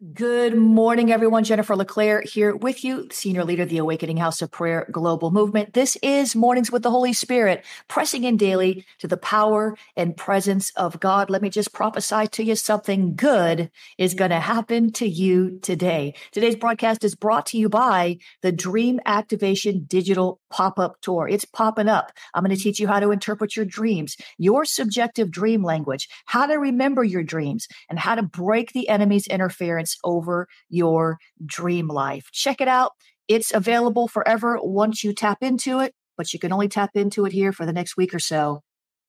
Good morning, everyone. Jennifer LeClaire here with you, senior leader of the Awakening House of Prayer Global Movement. This is Mornings with the Holy Spirit, pressing in daily to the power and presence of God. Let me just prophesy to you something good is going to happen to you today. Today's broadcast is brought to you by the Dream Activation Digital Pop-Up Tour. It's popping up. I'm going to teach you how to interpret your dreams, your subjective dream language, how to remember your dreams, and how to break the enemy's interference over your dream life. Check it out. It's available forever once you tap into it, but you can only tap into it here for the next week or so.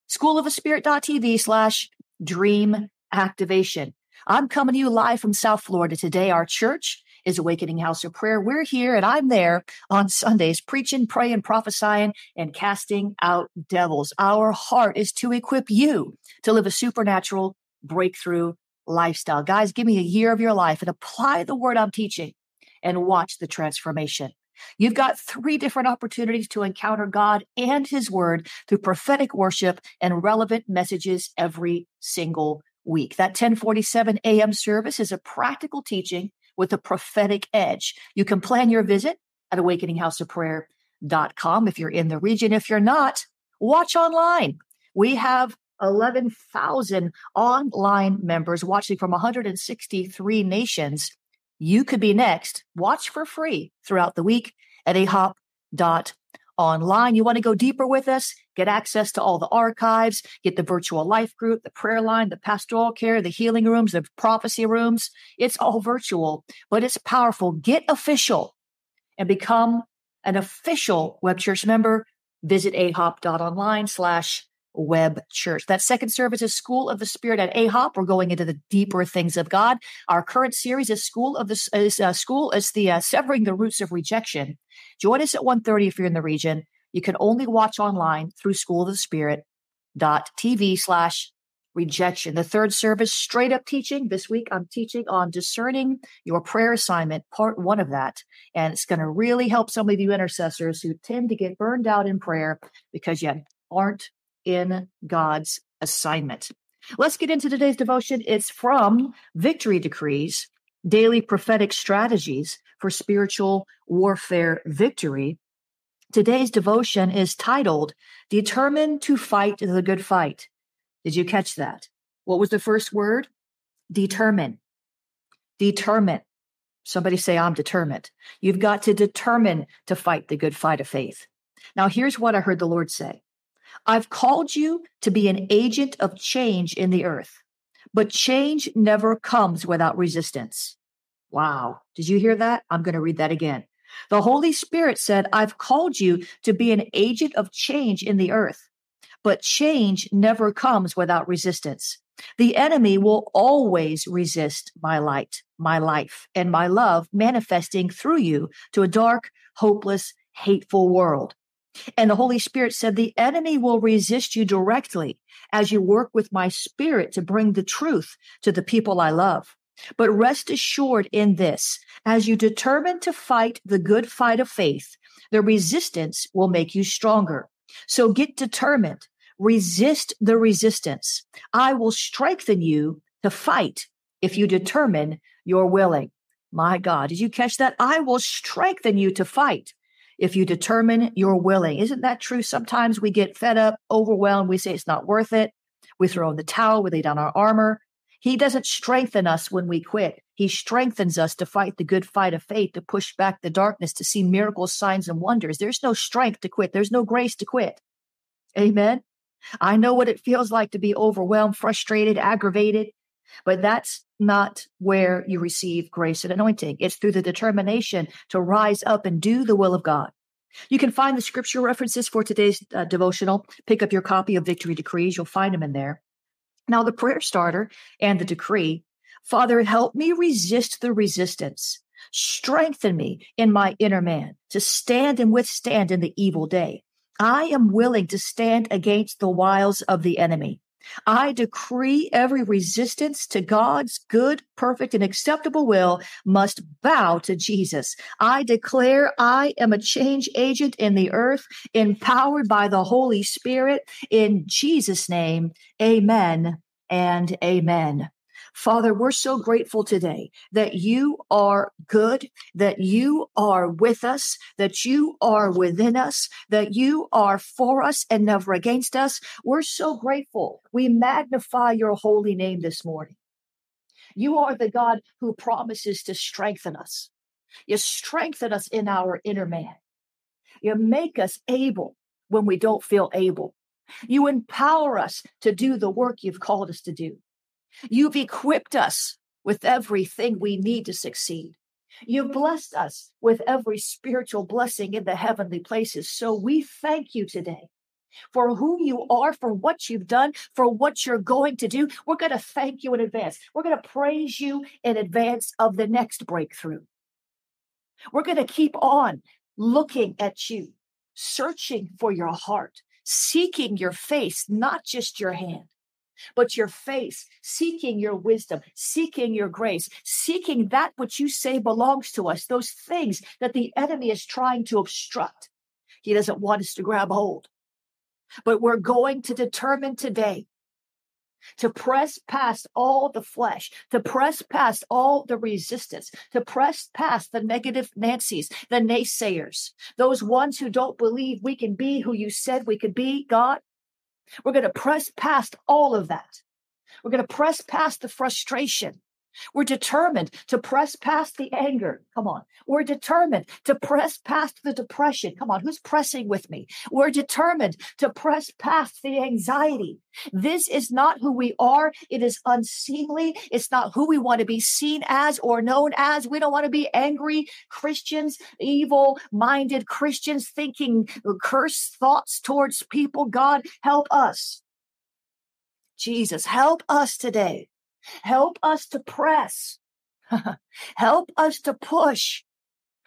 Schoolofthespirit.tv slash dream activation. I'm coming to you live from South Florida today. Our church is Awakening House of Prayer. We're here and I'm there on Sundays preaching, praying, prophesying, and casting out devils. Our heart is to equip you to live a supernatural breakthrough lifestyle. Guys, give me a year of your life and apply the word I'm teaching and watch the transformation. You've got three different opportunities to encounter God and His Word through prophetic worship and relevant messages every single week. That 1047 a.m. service is a practical teaching with a prophetic edge. You can plan your visit at awakeninghouseofprayer.com if you're in the region. If you're not, watch online. We have 11,000 online members watching from 163 nations. You could be next. Watch for free throughout the week at ahop.online. You want to go deeper with us? Get access to all the archives, get the virtual life group, the prayer line, the pastoral care, the healing rooms, the prophecy rooms. It's all virtual, but it's powerful. Get official and become an official web church member. Visit ahop.online slash Web Church. That second service is School of the Spirit at AHOP. We're going into the deeper things of God. Our current series is School of the is uh, School is the uh, Severing the Roots of Rejection. Join us at 1.30 if you're in the region. You can only watch online through School of the Spirit dot TV slash rejection. The third service, straight up teaching. This week I'm teaching on discerning your prayer assignment, part one of that. And it's going to really help some of you intercessors who tend to get burned out in prayer because you aren't in God's assignment. Let's get into today's devotion. It's from Victory Decrees, Daily Prophetic Strategies for Spiritual Warfare Victory. Today's devotion is titled Determined to Fight the Good Fight. Did you catch that? What was the first word? Determine. Determine. Somebody say, I'm determined. You've got to determine to fight the good fight of faith. Now, here's what I heard the Lord say I've called you to be an agent of change in the earth, but change never comes without resistance. Wow. Did you hear that? I'm going to read that again. The Holy Spirit said, I've called you to be an agent of change in the earth, but change never comes without resistance. The enemy will always resist my light, my life, and my love manifesting through you to a dark, hopeless, hateful world. And the Holy Spirit said, The enemy will resist you directly as you work with my spirit to bring the truth to the people I love. But rest assured in this, as you determine to fight the good fight of faith, the resistance will make you stronger. So get determined. Resist the resistance. I will strengthen you to fight if you determine you're willing. My God, did you catch that? I will strengthen you to fight if you determine you're willing. Isn't that true? Sometimes we get fed up, overwhelmed. We say it's not worth it. We throw in the towel, we lay down our armor. He doesn't strengthen us when we quit. He strengthens us to fight the good fight of faith, to push back the darkness, to see miracles, signs, and wonders. There's no strength to quit. There's no grace to quit. Amen. I know what it feels like to be overwhelmed, frustrated, aggravated, but that's not where you receive grace and anointing. It's through the determination to rise up and do the will of God. You can find the scripture references for today's uh, devotional. Pick up your copy of Victory Decrees. You'll find them in there. Now, the prayer starter and the decree Father, help me resist the resistance. Strengthen me in my inner man to stand and withstand in the evil day. I am willing to stand against the wiles of the enemy. I decree every resistance to God's good, perfect, and acceptable will must bow to Jesus. I declare I am a change agent in the earth, empowered by the Holy Spirit. In Jesus' name, amen and amen. Father, we're so grateful today that you are good, that you are with us, that you are within us, that you are for us and never against us. We're so grateful. We magnify your holy name this morning. You are the God who promises to strengthen us. You strengthen us in our inner man. You make us able when we don't feel able. You empower us to do the work you've called us to do. You've equipped us with everything we need to succeed. You've blessed us with every spiritual blessing in the heavenly places. So we thank you today for who you are, for what you've done, for what you're going to do. We're going to thank you in advance. We're going to praise you in advance of the next breakthrough. We're going to keep on looking at you, searching for your heart, seeking your face, not just your hand but your face, seeking your wisdom, seeking your grace, seeking that which you say belongs to us, those things that the enemy is trying to obstruct. He doesn't want us to grab hold. But we're going to determine today to press past all the flesh, to press past all the resistance, to press past the negative Nancy's, the naysayers, those ones who don't believe we can be who you said we could be, God. We're going to press past all of that. We're going to press past the frustration. We're determined to press past the anger. Come on. We're determined to press past the depression. Come on. Who's pressing with me? We're determined to press past the anxiety. This is not who we are. It is unseemly. It's not who we want to be seen as or known as. We don't want to be angry Christians, evil minded Christians thinking cursed thoughts towards people. God, help us. Jesus, help us today Help us to press. Help us to push.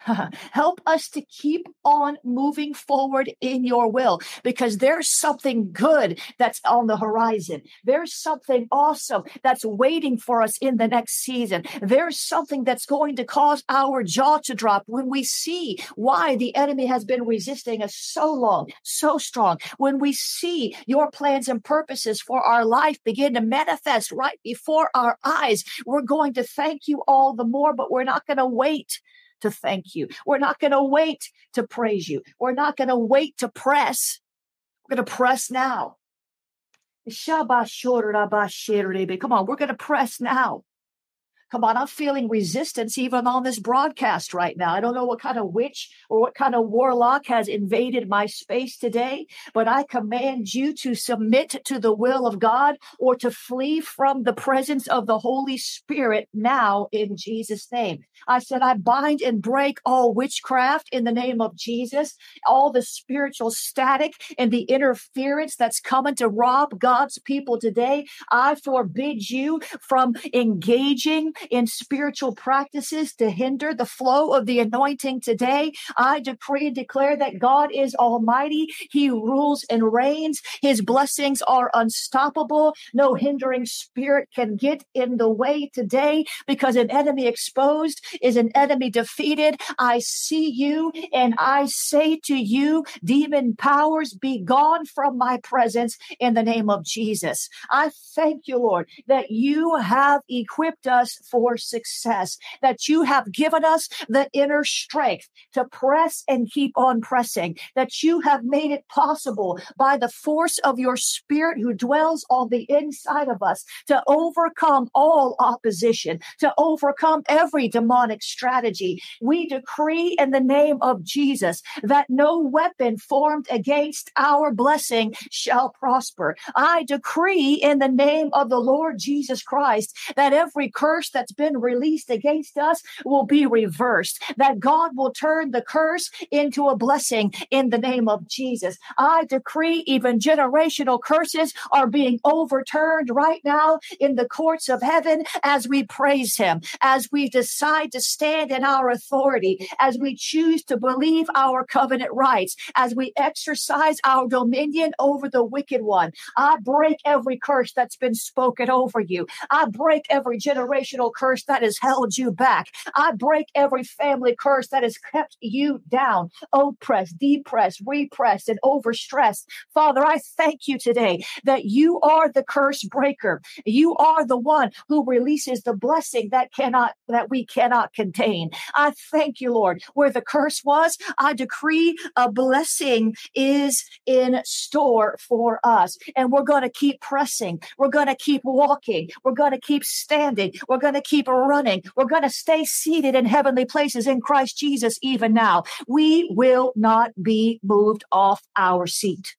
Help us to keep on moving forward in your will because there's something good that's on the horizon. There's something awesome that's waiting for us in the next season. There's something that's going to cause our jaw to drop when we see why the enemy has been resisting us so long, so strong. When we see your plans and purposes for our life begin to manifest right before our eyes, we're going to thank you all the more, but we're not going to wait to thank you. We're not going to wait to praise you. We're not going to wait to press. We're going to press now. Come on, we're going to press now. Come on, I'm feeling resistance even on this broadcast right now. I don't know what kind of witch or what kind of warlock has invaded my space today, but I command you to submit to the will of God or to flee from the presence of the Holy Spirit now in Jesus' name. I said, I bind and break all witchcraft in the name of Jesus, all the spiritual static and the interference that's coming to rob God's people today. I forbid you from engaging in spiritual practices to hinder the flow of the anointing today. I decree and declare that God is almighty. He rules and reigns. His blessings are unstoppable. No hindering spirit can get in the way today because an enemy exposed is an enemy defeated. I see you and I say to you, demon powers, be gone from my presence in the name of Jesus. I thank you, Lord, that you have equipped us for success, that you have given us the inner strength to press and keep on pressing, that you have made it possible by the force of your spirit who dwells on the inside of us to overcome all opposition, to overcome every demonic strategy. We decree in the name of Jesus that no weapon formed against our blessing shall prosper. I decree in the name of the Lord Jesus Christ that every curse that's been released against us will be reversed, that God will turn the curse into a blessing in the name of Jesus. I decree even generational curses are being overturned right now in the courts of heaven as we praise Him, as we decide to stand in our authority, as we choose to believe our covenant rights, as we exercise our dominion over the wicked one. I break every curse that's been spoken over you. I break every generational marital curse that has held you back. I break every family curse that has kept you down, oppressed, depressed, repressed, and overstressed. Father, I thank you today that you are the curse breaker. You are the one who releases the blessing that cannot, that we cannot contain. I thank you, Lord. Where the curse was, I decree a blessing is in store for us. And we're going to keep pressing. We're going to keep walking. We're going to keep standing. We're going to keep running. We're going to stay seated in heavenly places in Christ Jesus even now. We will not be moved off our seat.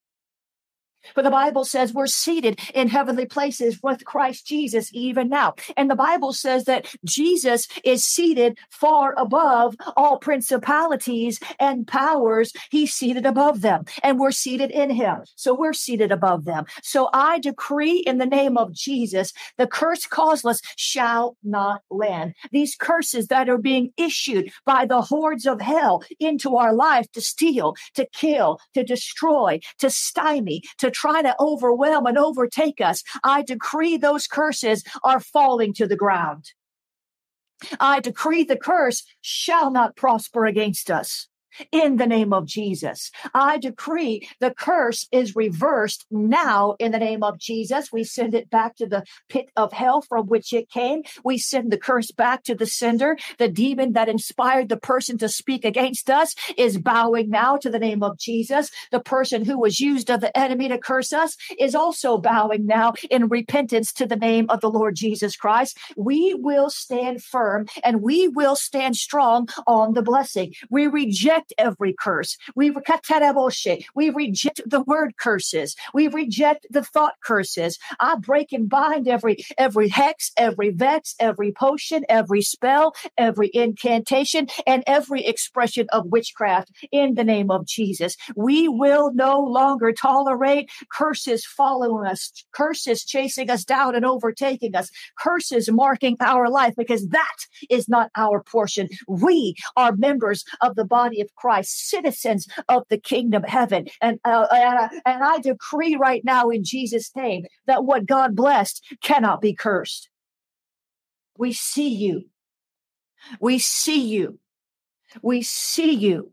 For the Bible says we're seated in heavenly places with Christ Jesus even now. And the Bible says that Jesus is seated far above all principalities and powers. He's seated above them and we're seated in him. So we're seated above them. So I decree in the name of Jesus, the curse causeless shall not land. These curses that are being issued by the hordes of hell into our life to steal, to kill, to destroy, to stymie, to try to overwhelm and overtake us, I decree those curses are falling to the ground. I decree the curse shall not prosper against us in the name of Jesus. I decree the curse is reversed now in the name of Jesus. We send it back to the pit of hell from which it came. We send the curse back to the sender. The demon that inspired the person to speak against us is bowing now to the name of Jesus. The person who was used of the enemy to curse us is also bowing now in repentance to the name of the Lord Jesus Christ. We will stand firm and we will stand strong on the blessing. We reject reject every curse. We we reject the word curses. We reject the thought curses. I break and bind every every hex, every vex, every potion, every spell, every incantation, and every expression of witchcraft in the name of Jesus. We will no longer tolerate curses following us, curses chasing us down and overtaking us, curses marking our life because that is not our portion. We are members of the body of Christ, citizens of the kingdom heaven. And, uh, and, and I decree right now in Jesus' name that what God blessed cannot be cursed. We see you. We see you. We see you.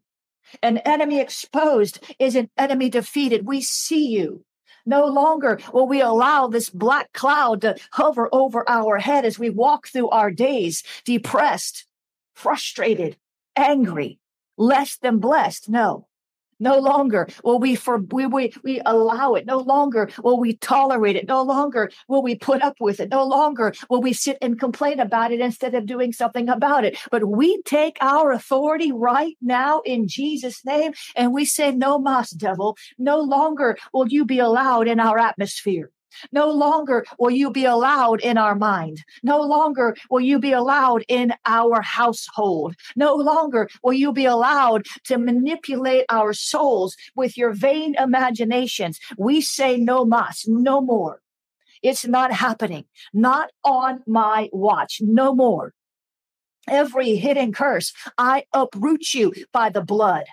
An enemy exposed is an enemy defeated. We see you. No longer will we allow this black cloud to hover over our head as we walk through our days depressed, frustrated, angry, less than blessed. No. No longer will we for we, we we allow it. No longer will we tolerate it. No longer will we put up with it. No longer will we sit and complain about it instead of doing something about it. But we take our authority right now in Jesus' name and we say, No mas, devil. No longer will you be allowed in our atmosphere. No longer will you be allowed in our mind. No longer will you be allowed in our household. No longer will you be allowed to manipulate our souls with your vain imaginations. We say no mas, no more. It's not happening. Not on my watch. No more. Every hidden curse, I uproot you by the blood.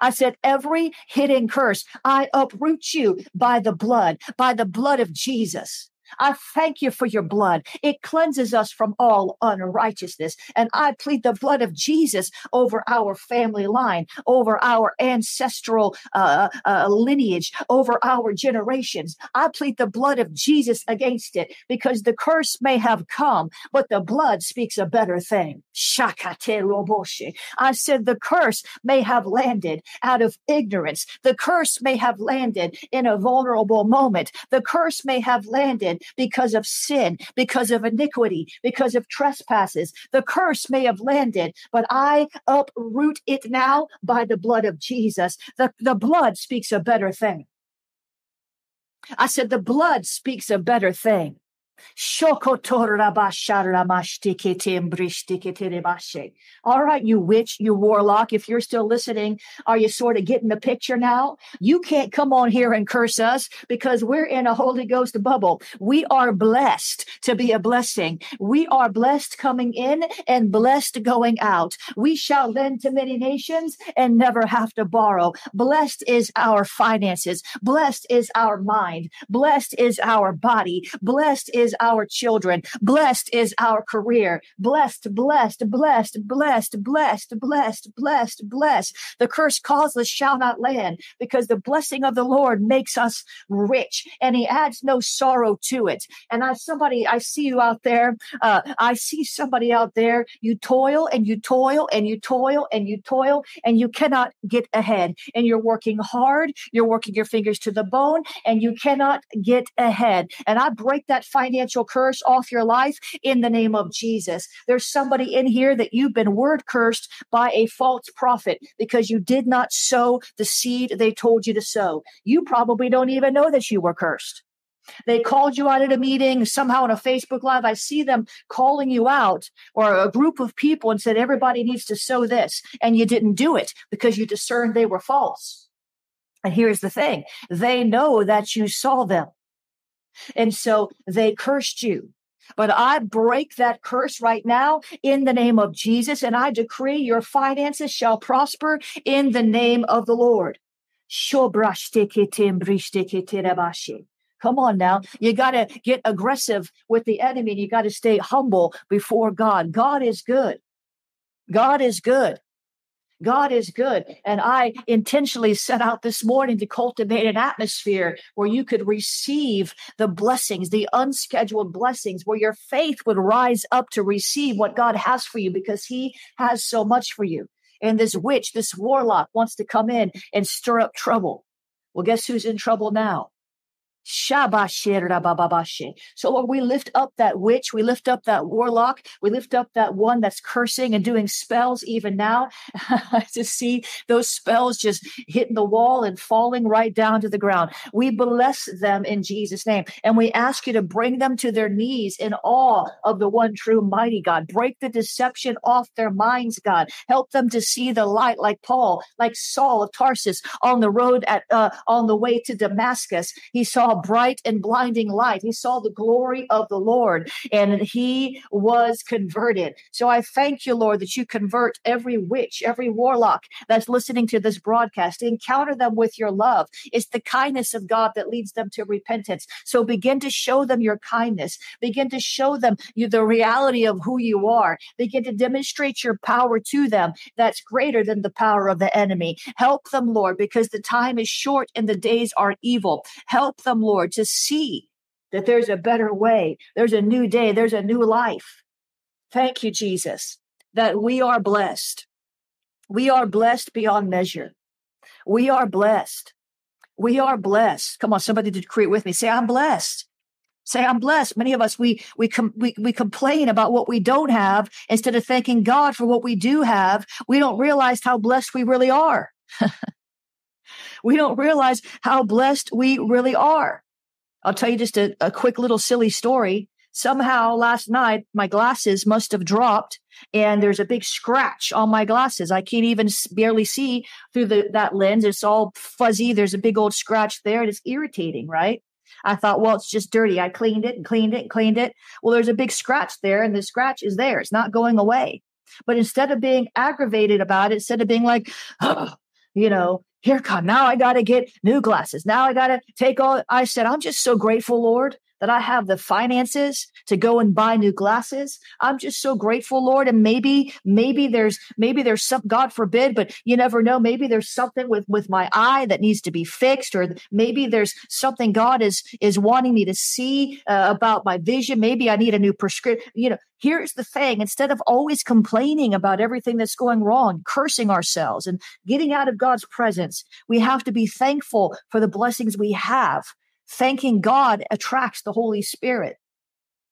I said, every hidden curse, I uproot you by the blood, by the blood of Jesus. I thank you for your blood. It cleanses us from all unrighteousness. And I plead the blood of Jesus over our family line, over our ancestral uh, uh, lineage, over our generations. I plead the blood of Jesus against it because the curse may have come, but the blood speaks a better thing. I said the curse may have landed out of ignorance. The curse may have landed in a vulnerable moment. The curse may have landed because of sin, because of iniquity, because of trespasses. The curse may have landed, but I uproot it now by the blood of Jesus. The, the blood speaks a better thing. I said, the blood speaks a better thing. All right, you witch, you warlock, if you're still listening, are you sort of getting the picture now? You can't come on here and curse us because we're in a Holy Ghost bubble. We are blessed to be a blessing. We are blessed coming in and blessed going out. We shall lend to many nations and never have to borrow. Blessed is our finances. Blessed is our mind. Blessed is our body. Blessed is is our children. Blessed is our career. Blessed, blessed, blessed, blessed, blessed, blessed, blessed, blessed. The curse causeless shall not land because the blessing of the Lord makes us rich and he adds no sorrow to it. And I, somebody, I see you out there. Uh, I see somebody out there. You toil and you toil and you toil and you toil and you cannot get ahead and you're working hard. You're working your fingers to the bone and you cannot get ahead. And I break that financial curse off your life in the name of Jesus. There's somebody in here that you've been word cursed by a false prophet because you did not sow the seed they told you to sow. You probably don't even know that you were cursed. They called you out at a meeting, somehow on a Facebook Live. I see them calling you out or a group of people and said, everybody needs to sow this. And you didn't do it because you discerned they were false. And here's the thing they know that you saw them. And so they cursed you. But I break that curse right now in the name of Jesus, and I decree your finances shall prosper in the name of the Lord. Come on now. You got to get aggressive with the enemy and you got to stay humble before God. God is good. God is good. God is good. And I intentionally set out this morning to cultivate an atmosphere where you could receive the blessings, the unscheduled blessings, where your faith would rise up to receive what God has for you because He has so much for you. And this witch, this warlock wants to come in and stir up trouble. Well, guess who's in trouble now? So Lord, we lift up that witch, we lift up that warlock, we lift up that one that's cursing and doing spells even now. to see those spells just hitting the wall and falling right down to the ground. We bless them in Jesus' name. And we ask you to bring them to their knees in awe of the one true mighty God. Break the deception off their minds, God. Help them to see the light like Paul, like Saul of Tarsus on the road at uh, on the way to Damascus. He saw bright and blinding light. He saw the glory of the Lord and he was converted. So I thank you, Lord, that you convert every witch, every warlock that's listening to this broadcast. Encounter them with your love. It's the kindness of God that leads them to repentance. So begin to show them your kindness. Begin to show them you the reality of who you are. Begin to demonstrate your power to them that's greater than the power of the enemy. Help them, Lord, because the time is short and the days are evil. Help them, Lord, to see that there's a better way, there's a new day, there's a new life. Thank you, Jesus, that we are blessed. We are blessed beyond measure. We are blessed. We are blessed. Come on, somebody to decree it with me. Say, I'm blessed. Say, I'm blessed. Many of us, we, we, com- we, we complain about what we don't have instead of thanking God for what we do have. We don't realize how blessed we really are. we don't realize how blessed we really are. I'll tell you just a, a quick little silly story. Somehow last night, my glasses must have dropped and there's a big scratch on my glasses. I can't even barely see through the, that lens. It's all fuzzy. There's a big old scratch there and it's irritating, right? I thought, well, it's just dirty. I cleaned it and cleaned it and cleaned it. Well, there's a big scratch there and the scratch is there. It's not going away. But instead of being aggravated about it, instead of being like, oh, you know, here come now I got to get new glasses. Now I got to take all. I said, I'm just so grateful, Lord, that I have the finances to go and buy new glasses. I'm just so grateful, Lord. And maybe, maybe there's, maybe there's some, God forbid, but you never know. Maybe there's something with, with my eye that needs to be fixed, or maybe there's something God is, is wanting me to see uh, about my vision. Maybe I need a new prescription. You know, here's the thing. Instead of always complaining about everything that's going wrong, cursing ourselves and getting out of God's presence, we have to be thankful for the blessings we have Thanking God attracts the Holy Spirit.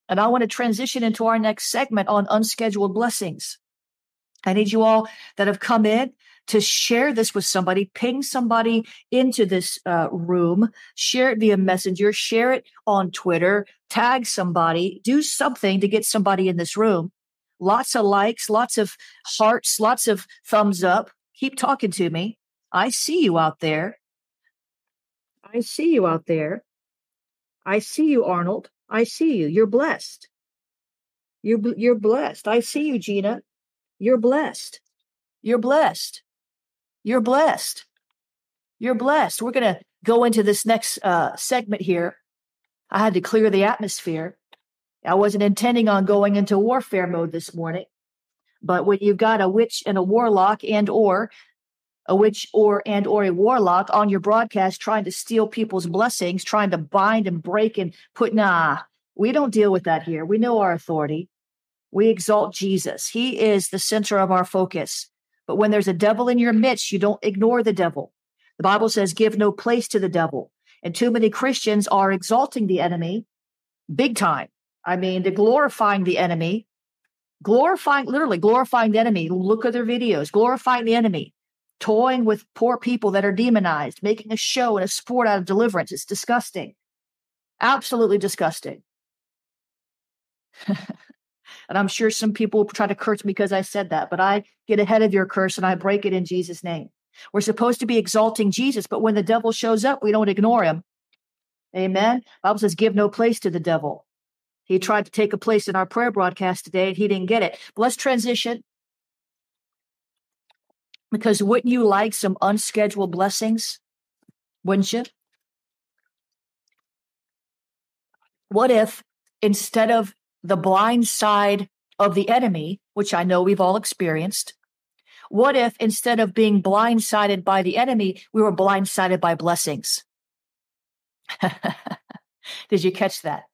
And I want to transition into our next segment on unscheduled blessings. I need you all that have come in to share this with somebody, ping somebody into this uh, room, share it via messenger, share it on Twitter, tag somebody, do something to get somebody in this room. Lots of likes, lots of hearts, lots of thumbs up. Keep talking to me. I see you out there. I see you out there. I see you, Arnold. I see you. You're blessed. You're, you're blessed. I see you, Gina. You're blessed. You're blessed. You're blessed. You're blessed. We're going to go into this next uh, segment here. I had to clear the atmosphere. I wasn't intending on going into warfare mode this morning, but when you've got a witch and a warlock and or a witch or and or a warlock on your broadcast trying to steal people's blessings, trying to bind and break and put nah, we don't deal with that here. We know our authority. We exalt Jesus. He is the center of our focus. But when there's a devil in your midst, you don't ignore the devil. The Bible says, give no place to the devil. And too many Christians are exalting the enemy big time. I mean, they're glorifying the enemy, glorifying, literally glorifying the enemy. Look at their videos, glorifying the enemy, toying with poor people that are demonized, making a show and a sport out of deliverance. It's disgusting. Absolutely disgusting. and I'm sure some people will try to curse me because I said that, but I get ahead of your curse and I break it in Jesus' name. We're supposed to be exalting Jesus, but when the devil shows up, we don't ignore him. Amen. Bible says, give no place to the devil. He tried to take a place in our prayer broadcast today and he didn't get it. But let's transition. Because wouldn't you like some unscheduled blessings? Wouldn't you? What if instead of the blind side of the enemy, which I know we've all experienced, what if instead of being blindsided by the enemy, we were blindsided by blessings? Did you catch that?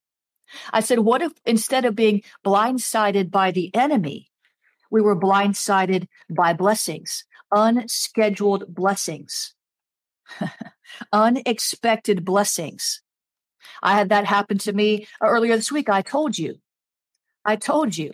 I said, what if instead of being blindsided by the enemy, we were blindsided by blessings, unscheduled blessings, unexpected blessings? I had that happen to me earlier this week. I told you. I told you.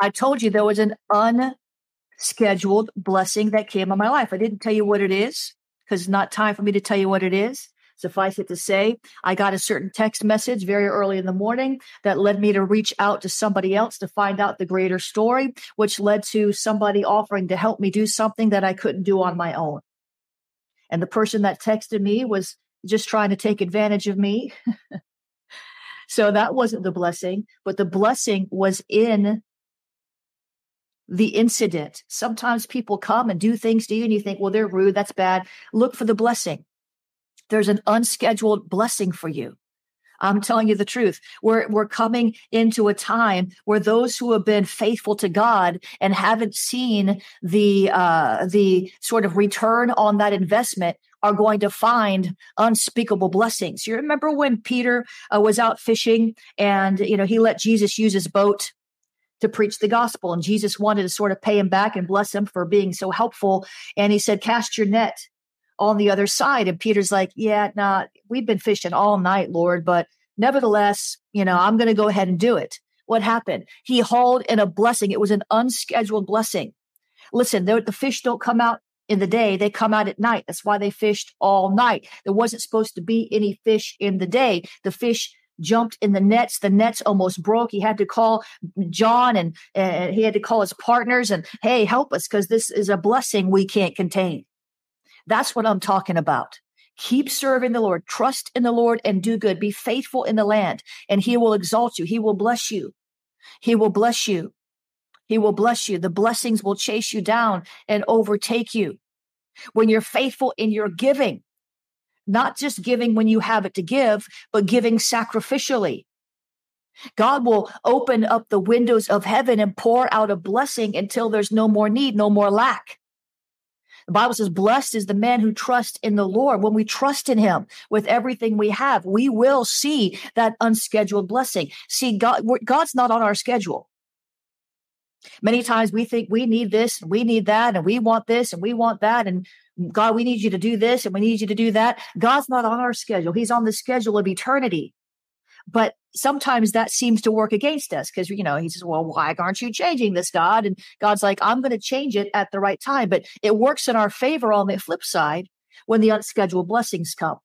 I told you there was an unscheduled blessing that came on my life. I didn't tell you what it is because it's not time for me to tell you what it is. Suffice it to say, I got a certain text message very early in the morning that led me to reach out to somebody else to find out the greater story, which led to somebody offering to help me do something that I couldn't do on my own. And the person that texted me was just trying to take advantage of me. so that wasn't the blessing, but the blessing was in the incident. Sometimes people come and do things to you and you think, well, they're rude. That's bad. Look for the blessing. There's an unscheduled blessing for you. I'm telling you the truth. We're, we're coming into a time where those who have been faithful to God and haven't seen the, uh, the sort of return on that investment are going to find unspeakable blessings. You remember when Peter uh, was out fishing and, you know, he let Jesus use his boat to preach the gospel and Jesus wanted to sort of pay him back and bless him for being so helpful. And he said, cast your net on the other side. And Peter's like, Yeah, nah, we've been fishing all night, Lord, but nevertheless, you know, I'm going to go ahead and do it. What happened? He hauled in a blessing. It was an unscheduled blessing. Listen, the fish don't come out in the day, they come out at night. That's why they fished all night. There wasn't supposed to be any fish in the day. The fish jumped in the nets. The nets almost broke. He had to call John and, and he had to call his partners and, hey, help us because this is a blessing we can't contain. That's what I'm talking about. Keep serving the Lord, trust in the Lord and do good. Be faithful in the land and he will exalt you. He will bless you. He will bless you. He will bless you. The blessings will chase you down and overtake you. When you're faithful in your giving, not just giving when you have it to give, but giving sacrificially. God will open up the windows of heaven and pour out a blessing until there's no more need, no more lack. The Bible says, blessed is the man who trusts in the Lord. When we trust in him with everything we have, we will see that unscheduled blessing. See, God, God's not on our schedule. Many times we think we need this, and we need that, and we want this, and we want that. And God, we need you to do this, and we need you to do that. God's not on our schedule. He's on the schedule of eternity. But sometimes that seems to work against us because, you know, he says, well, why aren't you changing this, God? And God's like, I'm going to change it at the right time. But it works in our favor on the flip side when the unscheduled blessings come.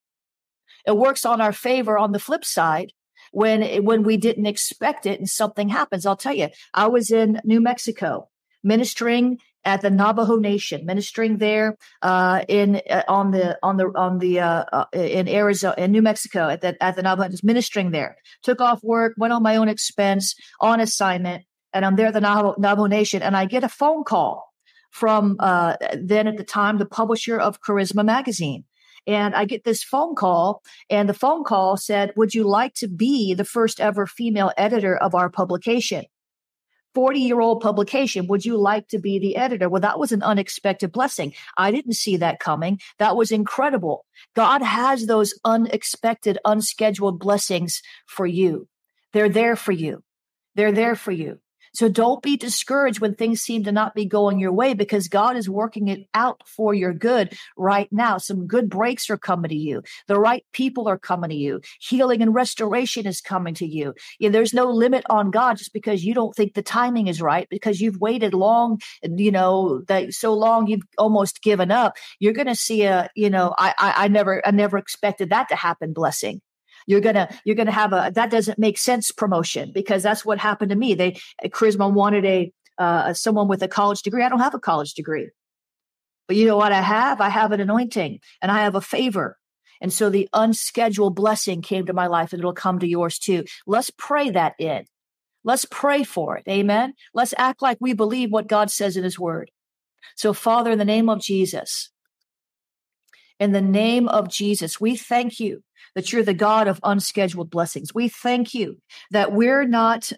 It works on our favor on the flip side when when we didn't expect it and something happens. I'll tell you, I was in New Mexico ministering at the Navajo Nation, ministering there uh, in uh, on the on the on the uh, uh, in Arizona in New Mexico at the at the Navajo just ministering there. Took off work, went on my own expense on assignment, and I'm there at the Navajo, Navajo Nation, and I get a phone call from uh, then at the time the publisher of Charisma magazine, And I get this phone call, and the phone call said, Would you like to be the first ever female editor of our publication? 40 year old publication. Would you like to be the editor? Well, that was an unexpected blessing. I didn't see that coming. That was incredible. God has those unexpected, unscheduled blessings for you. They're there for you. They're there for you. So don't be discouraged when things seem to not be going your way because God is working it out for your good right now. Some good breaks are coming to you. The right people are coming to you. Healing and restoration is coming to you. you know, there's no limit on God just because you don't think the timing is right because you've waited long, you know, that so long you've almost given up. You're going to see a, you know, I, I, I never, I never expected that to happen blessing you're gonna you're gonna have a that doesn't make sense promotion because that's what happened to me. They Charisma wanted a uh, someone with a college degree. I don't have a college degree, but you know what I have? I have an anointing and I have a favor. And so the unscheduled blessing came to my life and it'll come to yours too. Let's pray that in. Let's pray for it. Amen. Let's act like we believe what God says in his word. So Father, in the name of Jesus, in the name of Jesus, we thank you that you're the God of unscheduled blessings. We thank you that we're not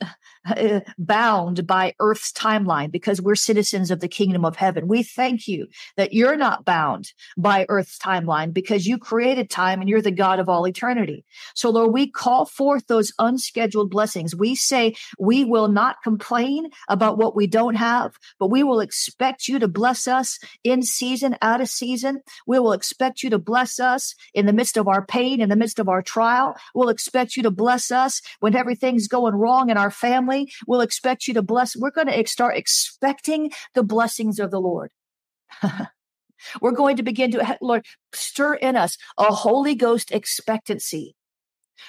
uh, bound by Earth's timeline because we're citizens of the kingdom of heaven. We thank you that you're not bound by Earth's timeline because you created time and you're the God of all eternity. So, Lord, we call forth those unscheduled blessings. We say we will not complain about what we don't have, but we will expect you to bless us in season, out of season. We will expect you to bless us in the midst of our pain, in the midst of our trial. We'll expect you to bless us when everything's going wrong in our family. We'll expect you to bless. We're going to start expecting the blessings of the Lord. We're going to begin to, Lord, stir in us a Holy Ghost expectancy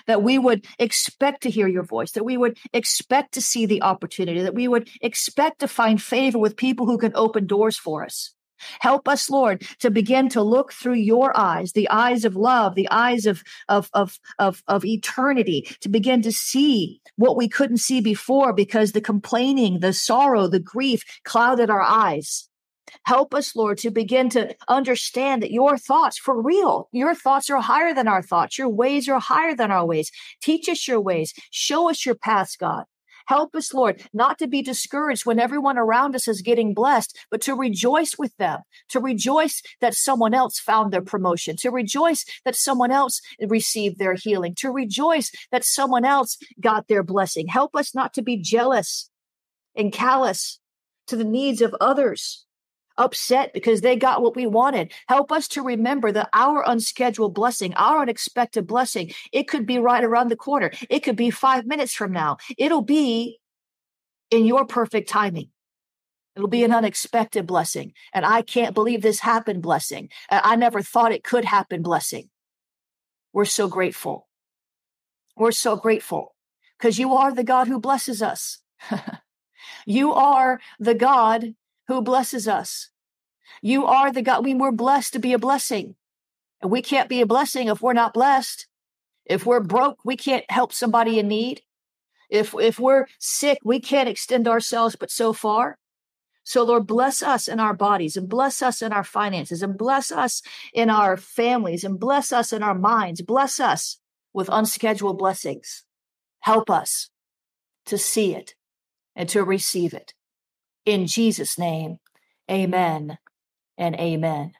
that we would expect to hear your voice, that we would expect to see the opportunity, that we would expect to find favor with people who can open doors for us. Help us, Lord, to begin to look through your eyes, the eyes of love, the eyes of, of, of, of, of eternity, to begin to see what we couldn't see before because the complaining, the sorrow, the grief clouded our eyes. Help us, Lord, to begin to understand that your thoughts, for real, your thoughts are higher than our thoughts. Your ways are higher than our ways. Teach us your ways. Show us your paths, God. Help us, Lord, not to be discouraged when everyone around us is getting blessed, but to rejoice with them, to rejoice that someone else found their promotion, to rejoice that someone else received their healing, to rejoice that someone else got their blessing. Help us not to be jealous and callous to the needs of others upset because they got what we wanted. Help us to remember that our unscheduled blessing, our unexpected blessing, it could be right around the corner. It could be five minutes from now. It'll be in your perfect timing. It'll be an unexpected blessing. And I can't believe this happened blessing. I never thought it could happen blessing. We're so grateful. We're so grateful because you are the God who blesses us. you are the God who blesses us. You are the God. We were blessed to be a blessing. And we can't be a blessing if we're not blessed. If we're broke, we can't help somebody in need. If, if we're sick, we can't extend ourselves but so far. So, Lord, bless us in our bodies and bless us in our finances and bless us in our families and bless us in our minds. Bless us with unscheduled blessings. Help us to see it and to receive it. In Jesus' name, amen and amen.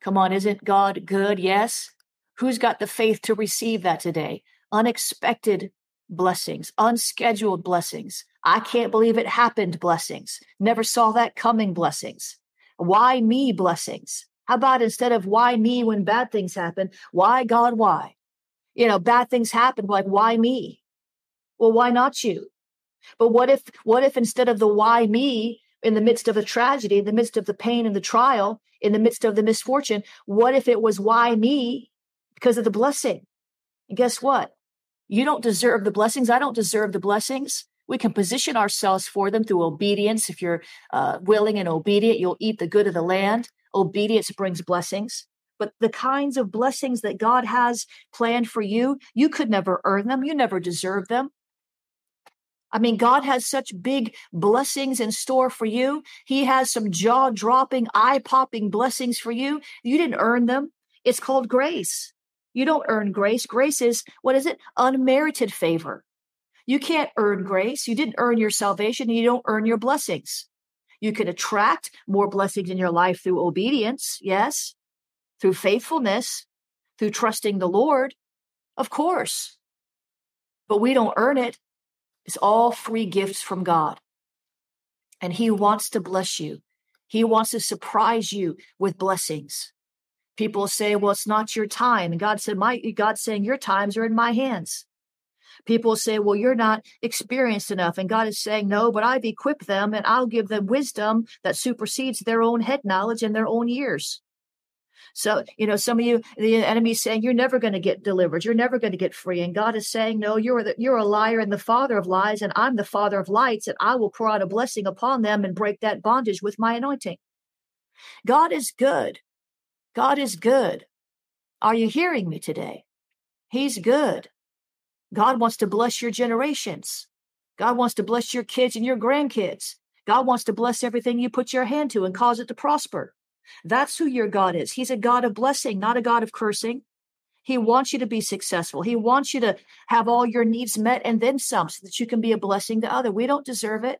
Come on, isn't God good? Yes. Who's got the faith to receive that today? Unexpected blessings, unscheduled blessings. I can't believe it happened blessings. Never saw that coming blessings. Why me blessings? How about instead of why me when bad things happen, why God, why? You know, bad things happen, like why me? Well, why not you? But what if, what if instead of the why me in the midst of the tragedy, in the midst of the pain and the trial, in the midst of the misfortune, what if it was why me because of the blessing? And guess what? You don't deserve the blessings. I don't deserve the blessings. We can position ourselves for them through obedience. If you're uh, willing and obedient, you'll eat the good of the land. Obedience brings blessings. But the kinds of blessings that God has planned for you, you could never earn them. You never deserve them. I mean, God has such big blessings in store for you. He has some jaw dropping, eye popping blessings for you. You didn't earn them. It's called grace. You don't earn grace. Grace is, what is it? Unmerited favor. You can't earn grace. You didn't earn your salvation. You don't earn your blessings. You can attract more blessings in your life through obedience, yes, through faithfulness, through trusting the Lord, of course. But we don't earn it. It's all free gifts from God. And He wants to bless you. He wants to surprise you with blessings. People say, well, it's not your time. And God said, my God's saying your times are in my hands. People say, well, you're not experienced enough. And God is saying, no, but I've equipped them and I'll give them wisdom that supersedes their own head knowledge and their own years. So, you know, some of you, the enemy's saying you're never going to get delivered. You're never going to get free. And God is saying, no, you're, the, you're a liar and the father of lies. And I'm the father of lights. And I will pour out a blessing upon them and break that bondage with my anointing. God is good. God is good. Are you hearing me today? He's good. God wants to bless your generations. God wants to bless your kids and your grandkids. God wants to bless everything you put your hand to and cause it to prosper. That's who your God is. He's a God of blessing, not a God of cursing. He wants you to be successful. He wants you to have all your needs met and then some so that you can be a blessing to other. We don't deserve it,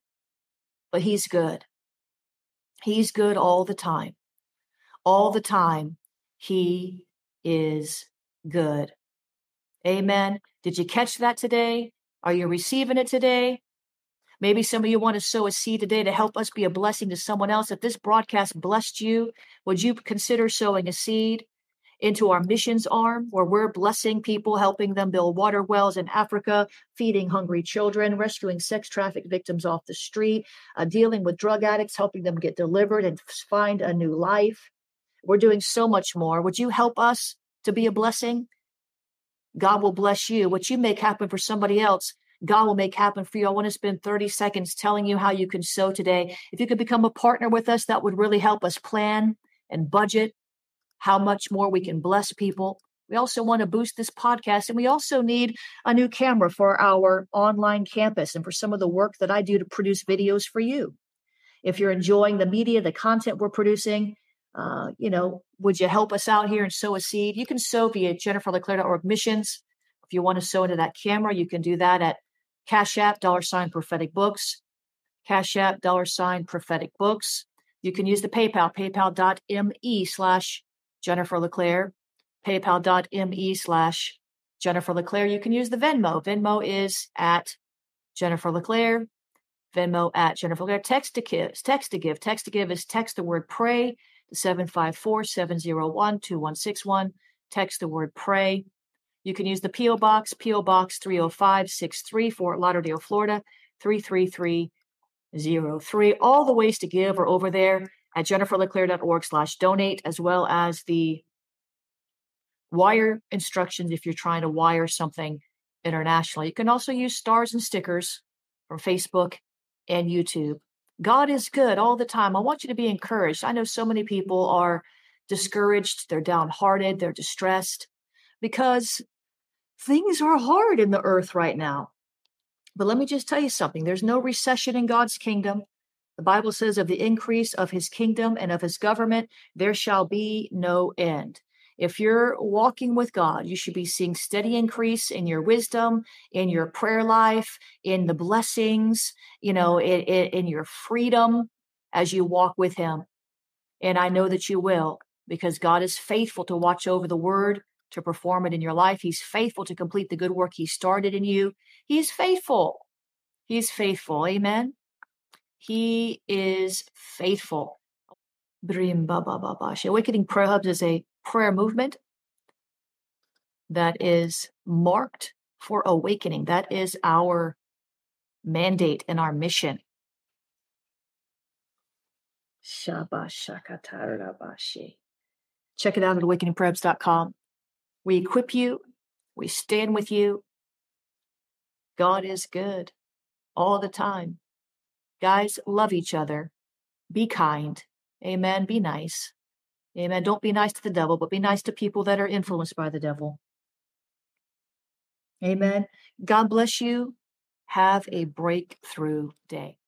but he's good. He's good all the time. All the time. He is good. Amen. Did you catch that today? Are you receiving it today? Maybe some of you want to sow a seed today to help us be a blessing to someone else. If this broadcast blessed you, would you consider sowing a seed into our missions arm where we're blessing people, helping them build water wells in Africa, feeding hungry children, rescuing sex traffic victims off the street, uh, dealing with drug addicts, helping them get delivered and find a new life? We're doing so much more. Would you help us to be a blessing? God will bless you. What you make happen for somebody else, God will make happen for you. I want to spend 30 seconds telling you how you can sow today. If you could become a partner with us, that would really help us plan and budget how much more we can bless people. We also want to boost this podcast, and we also need a new camera for our online campus and for some of the work that I do to produce videos for you. If you're enjoying the media, the content we're producing, uh, you know, would you help us out here and sow a seed? You can sow via jenniferleclaire.org missions. If you want to sow into that camera, you can do that at Cash App, dollar sign prophetic books, Cash App, dollar sign prophetic books. You can use the PayPal, paypal.me slash Jennifer LeClaire, paypal.me slash Jennifer LeClaire. You can use the Venmo. Venmo is at Jennifer LeClaire, Venmo at Jennifer LeClaire. Text to give, text to give. Text to give is text the word pray 754 701 2161. Text the word pray. You can use the P.O. Box, P.O. Box 30563, Fort Lauderdale, Florida 33303. All the ways to give are over there at jenniferleclaire.org slash donate, as well as the wire instructions if you're trying to wire something internationally. You can also use stars and stickers from Facebook and YouTube. God is good all the time. I want you to be encouraged. I know so many people are discouraged, they're downhearted, they're distressed because things are hard in the earth right now. But let me just tell you something there's no recession in God's kingdom. The Bible says, of the increase of his kingdom and of his government, there shall be no end. If you're walking with God, you should be seeing steady increase in your wisdom, in your prayer life, in the blessings, you know, in, in, in your freedom as you walk with Him. And I know that you will because God is faithful to watch over the word to perform it in your life. He's faithful to complete the good work He started in you. He's faithful. He's faithful. Amen. He is faithful. Awakening Prayer Hubs is a prayer movement that is marked for awakening. That is our mandate and our mission. Check it out at awakeningprayers.com. We equip you, we stand with you. God is good all the time. Guys, love each other. Be kind. Amen. Be nice. Amen. Don't be nice to the devil, but be nice to people that are influenced by the devil. Amen. God bless you. Have a breakthrough day.